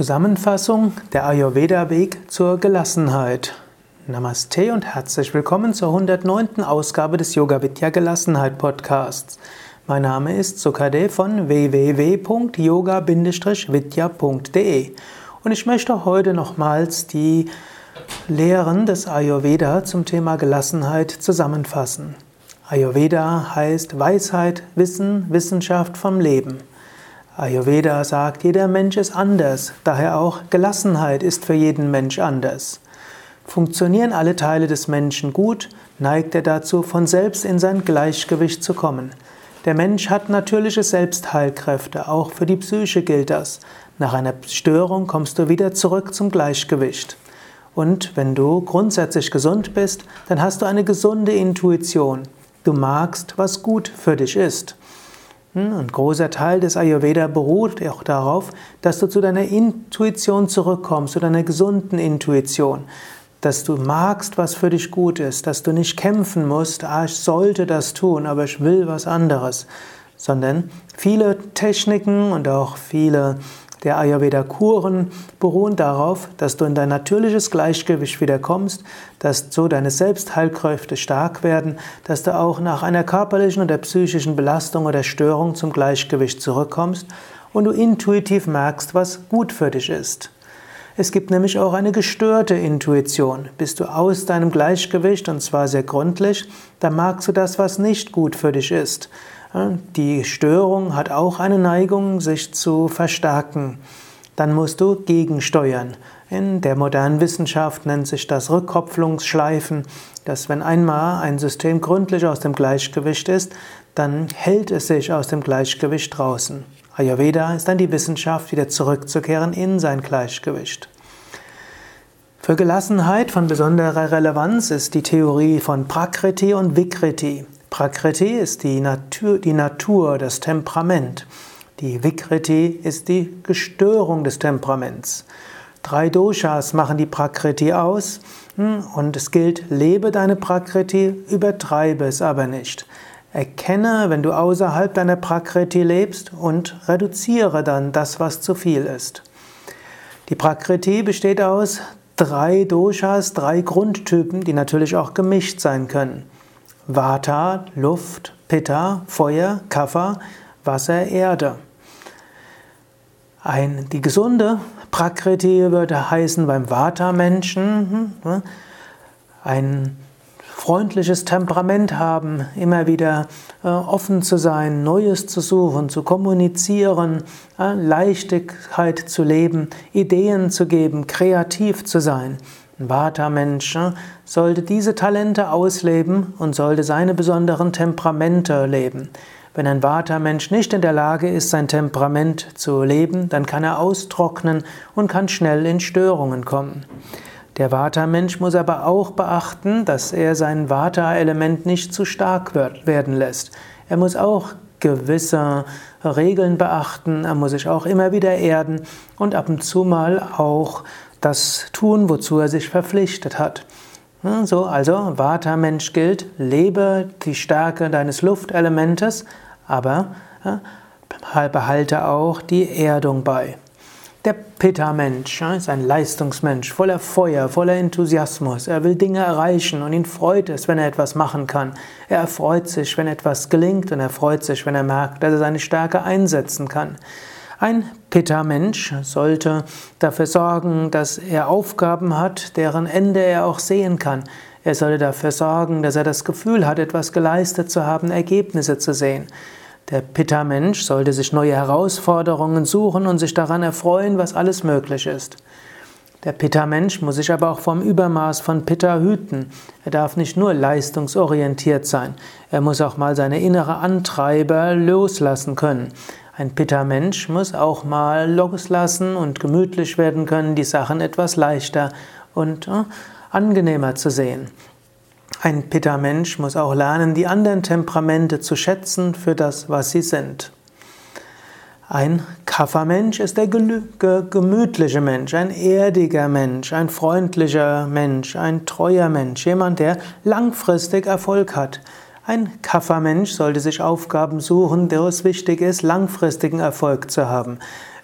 Zusammenfassung der Ayurveda-Weg zur Gelassenheit. Namaste und herzlich willkommen zur 109. Ausgabe des Yoga Vidya Gelassenheit Podcasts. Mein Name ist Sukadev von www.yoga-vidya.de und ich möchte heute nochmals die Lehren des Ayurveda zum Thema Gelassenheit zusammenfassen. Ayurveda heißt Weisheit, Wissen, Wissenschaft vom Leben. Ayurveda sagt, jeder Mensch ist anders, daher auch Gelassenheit ist für jeden Mensch anders. Funktionieren alle Teile des Menschen gut, neigt er dazu, von selbst in sein Gleichgewicht zu kommen. Der Mensch hat natürliche Selbstheilkräfte, auch für die Psyche gilt das. Nach einer Störung kommst du wieder zurück zum Gleichgewicht. Und wenn du grundsätzlich gesund bist, dann hast du eine gesunde Intuition. Du magst, was gut für dich ist. Ein großer Teil des Ayurveda beruht auch darauf, dass du zu deiner Intuition zurückkommst, zu deiner gesunden Intuition, dass du magst, was für dich gut ist, dass du nicht kämpfen musst, ah, ich sollte das tun, aber ich will was anderes, sondern viele Techniken und auch viele der Ayurveda-Kuren beruhen darauf, dass du in dein natürliches Gleichgewicht wiederkommst, dass so deine Selbstheilkräfte stark werden, dass du auch nach einer körperlichen oder psychischen Belastung oder Störung zum Gleichgewicht zurückkommst und du intuitiv merkst, was gut für dich ist. Es gibt nämlich auch eine gestörte Intuition. Bist du aus deinem Gleichgewicht und zwar sehr gründlich, dann magst du das, was nicht gut für dich ist. Die Störung hat auch eine Neigung, sich zu verstärken. Dann musst du gegensteuern. In der modernen Wissenschaft nennt sich das Rückkopplungsschleifen, dass wenn einmal ein System gründlich aus dem Gleichgewicht ist, dann hält es sich aus dem Gleichgewicht draußen. Ayurveda ist dann die Wissenschaft, wieder zurückzukehren in sein Gleichgewicht. Für Gelassenheit von besonderer Relevanz ist die Theorie von Prakriti und Vikriti. Prakriti ist die Natur, die Natur, das Temperament. Die Vikriti ist die Gestörung des Temperaments. Drei Doshas machen die Prakriti aus hm, und es gilt, lebe deine Prakriti, übertreibe es aber nicht. Erkenne, wenn du außerhalb deiner Prakriti lebst und reduziere dann das, was zu viel ist. Die Prakriti besteht aus drei Doshas, drei Grundtypen, die natürlich auch gemischt sein können. Vata, Luft, Pitta, Feuer, Kapha, Wasser, Erde. Ein, die gesunde Prakriti würde heißen beim Vata-Menschen hm, ein freundliches Temperament haben, immer wieder äh, offen zu sein, Neues zu suchen, zu kommunizieren, äh, Leichtigkeit zu leben, Ideen zu geben, kreativ zu sein. Ein Vata-Mensch sollte diese Talente ausleben und sollte seine besonderen Temperamente leben. Wenn ein Vata-Mensch nicht in der Lage ist, sein Temperament zu leben, dann kann er austrocknen und kann schnell in Störungen kommen. Der Vata-Mensch muss aber auch beachten, dass er sein Vata-Element nicht zu stark werden lässt. Er muss auch gewisse Regeln beachten, er muss sich auch immer wieder erden und ab und zu mal auch das tun, wozu er sich verpflichtet hat. So, also Vata-Mensch gilt, lebe die Stärke deines Luftelementes, aber behalte auch die Erdung bei. Der Pitta-Mensch ist ein Leistungsmensch, voller Feuer, voller Enthusiasmus. Er will Dinge erreichen und ihn freut es, wenn er etwas machen kann. Er erfreut sich, wenn etwas gelingt und er freut sich, wenn er merkt, dass er seine Stärke einsetzen kann. Ein Pitta-Mensch sollte dafür sorgen, dass er Aufgaben hat, deren Ende er auch sehen kann. Er sollte dafür sorgen, dass er das Gefühl hat, etwas geleistet zu haben, Ergebnisse zu sehen. Der Pitta-Mensch sollte sich neue Herausforderungen suchen und sich daran erfreuen, was alles möglich ist. Der Pitta-Mensch muss sich aber auch vom Übermaß von Pitta hüten. Er darf nicht nur leistungsorientiert sein, er muss auch mal seine innere Antreiber loslassen können. Ein Pitta-Mensch muss auch mal loslassen und gemütlich werden können, die Sachen etwas leichter und äh, angenehmer zu sehen. Ein Pitta-Mensch muss auch lernen, die anderen Temperamente zu schätzen für das, was sie sind. Ein Kapha-Mensch ist der gemütliche Mensch, ein erdiger Mensch, ein freundlicher Mensch, ein treuer Mensch, jemand, der langfristig Erfolg hat. Ein Kapha-Mensch sollte sich Aufgaben suchen, der es wichtig ist, langfristigen Erfolg zu haben.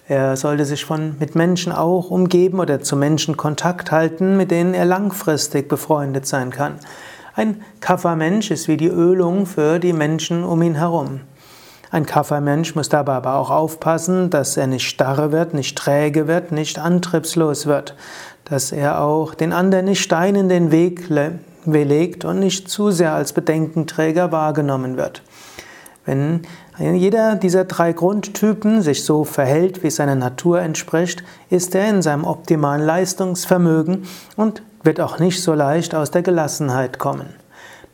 Er sollte sich von, mit Menschen auch umgeben oder zu Menschen Kontakt halten, mit denen er langfristig befreundet sein kann. Ein Kaffermensch ist wie die Ölung für die Menschen um ihn herum. Ein Kaffermensch muss dabei aber auch aufpassen, dass er nicht starre wird, nicht träge wird, nicht antriebslos wird, dass er auch den anderen nicht Stein in den Weg legt und nicht zu sehr als Bedenkenträger wahrgenommen wird. Wenn jeder dieser drei Grundtypen sich so verhält, wie seiner Natur entspricht, ist er in seinem optimalen Leistungsvermögen und wird auch nicht so leicht aus der Gelassenheit kommen.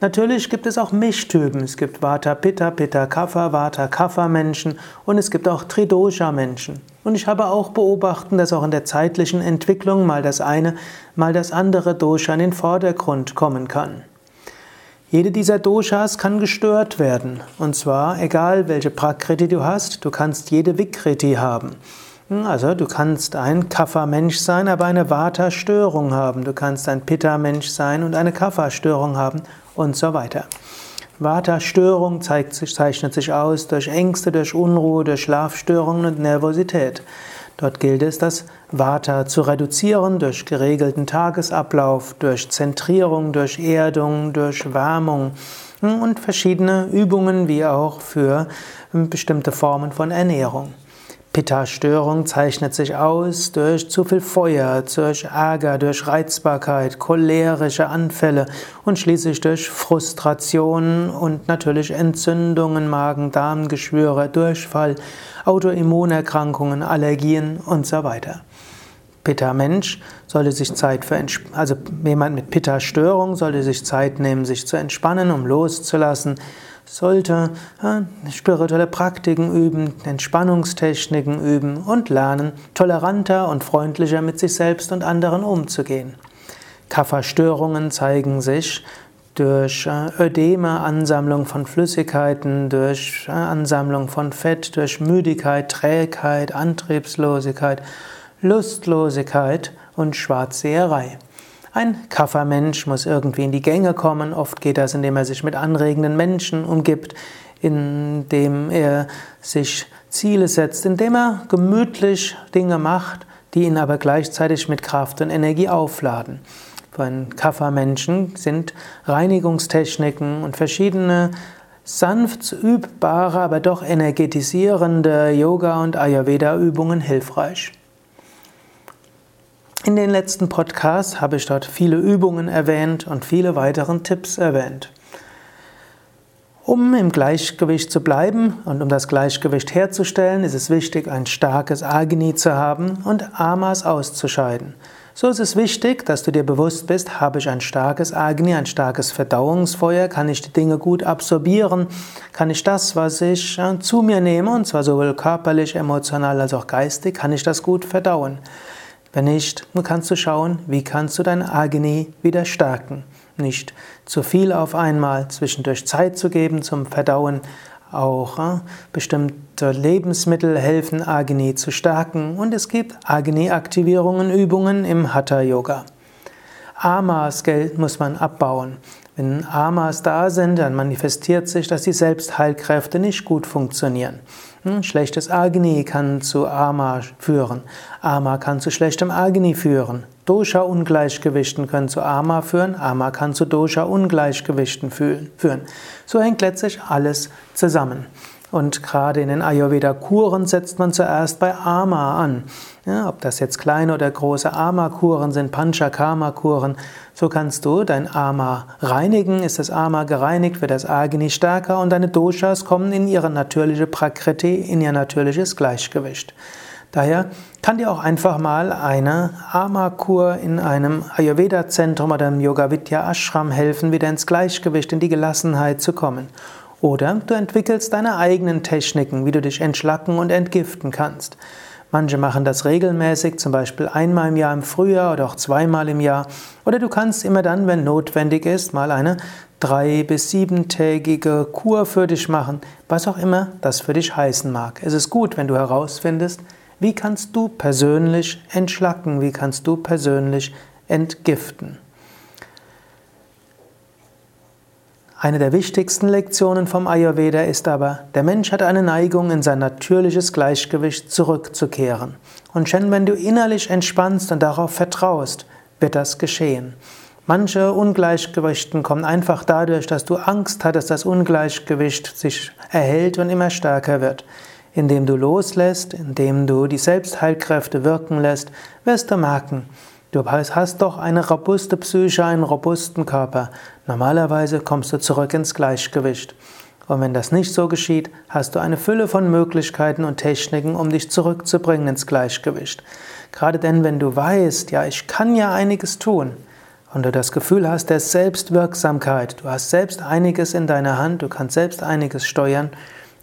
Natürlich gibt es auch Mischtypen. Es gibt Vata Pitta, Pitta Kapha, Vata Kapha Menschen und es gibt auch Tridosha Menschen. Und ich habe auch beobachtet, dass auch in der zeitlichen Entwicklung mal das eine, mal das andere Dosha in den Vordergrund kommen kann. Jede dieser Doshas kann gestört werden. Und zwar, egal welche Prakriti du hast, du kannst jede Vikriti haben. Hm, also du kannst ein Kapha-Mensch sein, aber eine Vata-Störung haben. Du kannst ein Pitta-Mensch sein und eine Kapha-Störung haben und so weiter. Vata-Störung zeichnet sich aus durch Ängste, durch Unruhe, durch Schlafstörungen und Nervosität. Dort gilt es, das Vata zu reduzieren durch geregelten Tagesablauf, durch Zentrierung, durch Erdung, durch Wärmung und verschiedene Übungen wie auch für bestimmte Formen von Ernährung. Pitta-Störung zeichnet sich aus durch zu viel Feuer, durch Ärger, durch Reizbarkeit, cholerische Anfälle und schließlich durch Frustration und natürlich Entzündungen, Magen-Darm-Geschwüre, Durchfall, Autoimmunerkrankungen, Allergien und so weiter. Pitta-Mensch sollte sich Zeit für also jemand mit Pitta-Störung sollte sich Zeit nehmen, sich zu entspannen, um loszulassen sollte spirituelle Praktiken üben, Entspannungstechniken üben und lernen, toleranter und freundlicher mit sich selbst und anderen umzugehen. Kafferstörungen zeigen sich durch äh, Ödeme, Ansammlung von Flüssigkeiten, durch äh, Ansammlung von Fett, durch Müdigkeit, Trägheit, Antriebslosigkeit, Lustlosigkeit und Schwarzseherei. Ein Kaffermensch muss irgendwie in die Gänge kommen. Oft geht das, indem er sich mit anregenden Menschen umgibt, indem er sich Ziele setzt, indem er gemütlich Dinge macht, die ihn aber gleichzeitig mit Kraft und Energie aufladen. Für einen Kaffermenschen sind Reinigungstechniken und verschiedene sanft übbare, aber doch energetisierende Yoga- und Ayurveda-Übungen hilfreich. In den letzten Podcasts habe ich dort viele Übungen erwähnt und viele weitere Tipps erwähnt. Um im Gleichgewicht zu bleiben und um das Gleichgewicht herzustellen, ist es wichtig, ein starkes Agni zu haben und Amas auszuscheiden. So ist es wichtig, dass du dir bewusst bist, habe ich ein starkes Agni, ein starkes Verdauungsfeuer, kann ich die Dinge gut absorbieren, kann ich das, was ich äh, zu mir nehme, und zwar sowohl körperlich, emotional als auch geistig, kann ich das gut verdauen. Wenn nicht, kannst du schauen, wie kannst du dein Agni wieder stärken. Nicht zu viel auf einmal, zwischendurch Zeit zu geben zum Verdauen. Auch äh, bestimmte Lebensmittel helfen, Agni zu stärken. Und es gibt Agni-Aktivierungen, Übungen im Hatha-Yoga. Amas muss man abbauen. Wenn Amas da sind, dann manifestiert sich, dass die Selbstheilkräfte nicht gut funktionieren. Hm, schlechtes Agni kann zu Ama führen. Ama kann zu schlechtem Agni führen. Dosha-Ungleichgewichten können zu Ama führen. Ama kann zu Dosha-Ungleichgewichten führen. So hängt letztlich alles zusammen. Und gerade in den Ayurveda-Kuren setzt man zuerst bei Ama an. Ja, ob das jetzt kleine oder große Ama-Kuren sind, Panchakarma-Kuren, so kannst du dein Ama reinigen. Ist das Ama gereinigt, wird das Agni stärker und deine Doshas kommen in ihre natürliche Prakriti, in ihr natürliches Gleichgewicht. Daher kann dir auch einfach mal eine Ama-Kur in einem Ayurveda-Zentrum oder im Yoga-Vidya-Ashram helfen, wieder ins Gleichgewicht, in die Gelassenheit zu kommen. Oder du entwickelst deine eigenen Techniken, wie du dich entschlacken und entgiften kannst. Manche machen das regelmäßig, zum Beispiel einmal im Jahr im Frühjahr oder auch zweimal im Jahr. Oder du kannst immer dann, wenn notwendig ist, mal eine drei- bis siebentägige Kur für dich machen, was auch immer das für dich heißen mag. Es ist gut, wenn du herausfindest, wie kannst du persönlich entschlacken, wie kannst du persönlich entgiften. Eine der wichtigsten Lektionen vom Ayurveda ist aber, der Mensch hat eine Neigung, in sein natürliches Gleichgewicht zurückzukehren. Und schon wenn du innerlich entspannst und darauf vertraust, wird das geschehen. Manche Ungleichgewichten kommen einfach dadurch, dass du Angst hattest, dass das Ungleichgewicht sich erhält und immer stärker wird. Indem du loslässt, indem du die Selbstheilkräfte wirken lässt, wirst du merken, du hast doch eine robuste Psyche, einen robusten Körper. Normalerweise kommst du zurück ins Gleichgewicht. Und wenn das nicht so geschieht, hast du eine Fülle von Möglichkeiten und Techniken, um dich zurückzubringen ins Gleichgewicht. Gerade denn, wenn du weißt, ja, ich kann ja einiges tun, und du das Gefühl hast der Selbstwirksamkeit, du hast selbst einiges in deiner Hand, du kannst selbst einiges steuern,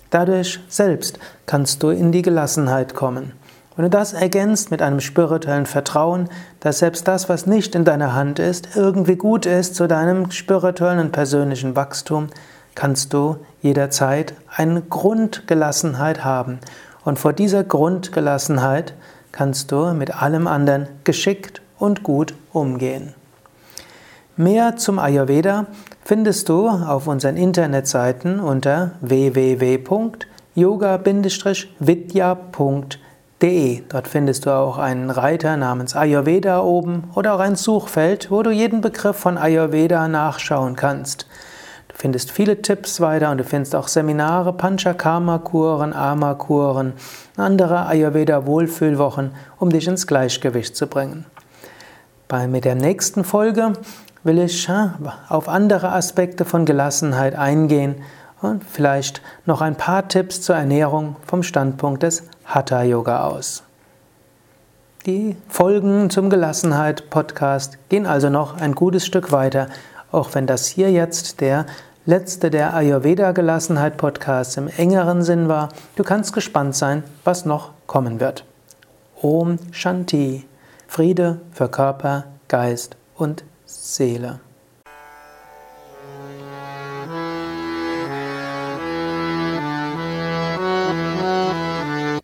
dadurch selbst kannst du in die Gelassenheit kommen. Wenn du das ergänzt mit einem spirituellen Vertrauen, dass selbst das, was nicht in deiner Hand ist, irgendwie gut ist zu deinem spirituellen und persönlichen Wachstum, kannst du jederzeit eine Grundgelassenheit haben. Und vor dieser Grundgelassenheit kannst du mit allem anderen geschickt und gut umgehen. Mehr zum Ayurveda findest du auf unseren Internetseiten unter www.yoga-vidya.de. Dort findest du auch einen Reiter namens Ayurveda oben oder auch ein Suchfeld, wo du jeden Begriff von Ayurveda nachschauen kannst. Du findest viele Tipps weiter und du findest auch Seminare, Panchakarma-Kuren, Ama-Kuren, andere Ayurveda-Wohlfühlwochen, um dich ins Gleichgewicht zu bringen. Bei mit der nächsten Folge will ich auf andere Aspekte von Gelassenheit eingehen und vielleicht noch ein paar Tipps zur Ernährung vom Standpunkt des Hatha Yoga aus. Die Folgen zum Gelassenheit Podcast gehen also noch ein gutes Stück weiter, auch wenn das hier jetzt der letzte der Ayurveda Gelassenheit Podcasts im engeren Sinn war. Du kannst gespannt sein, was noch kommen wird. Om Shanti. Friede für Körper, Geist und Seele.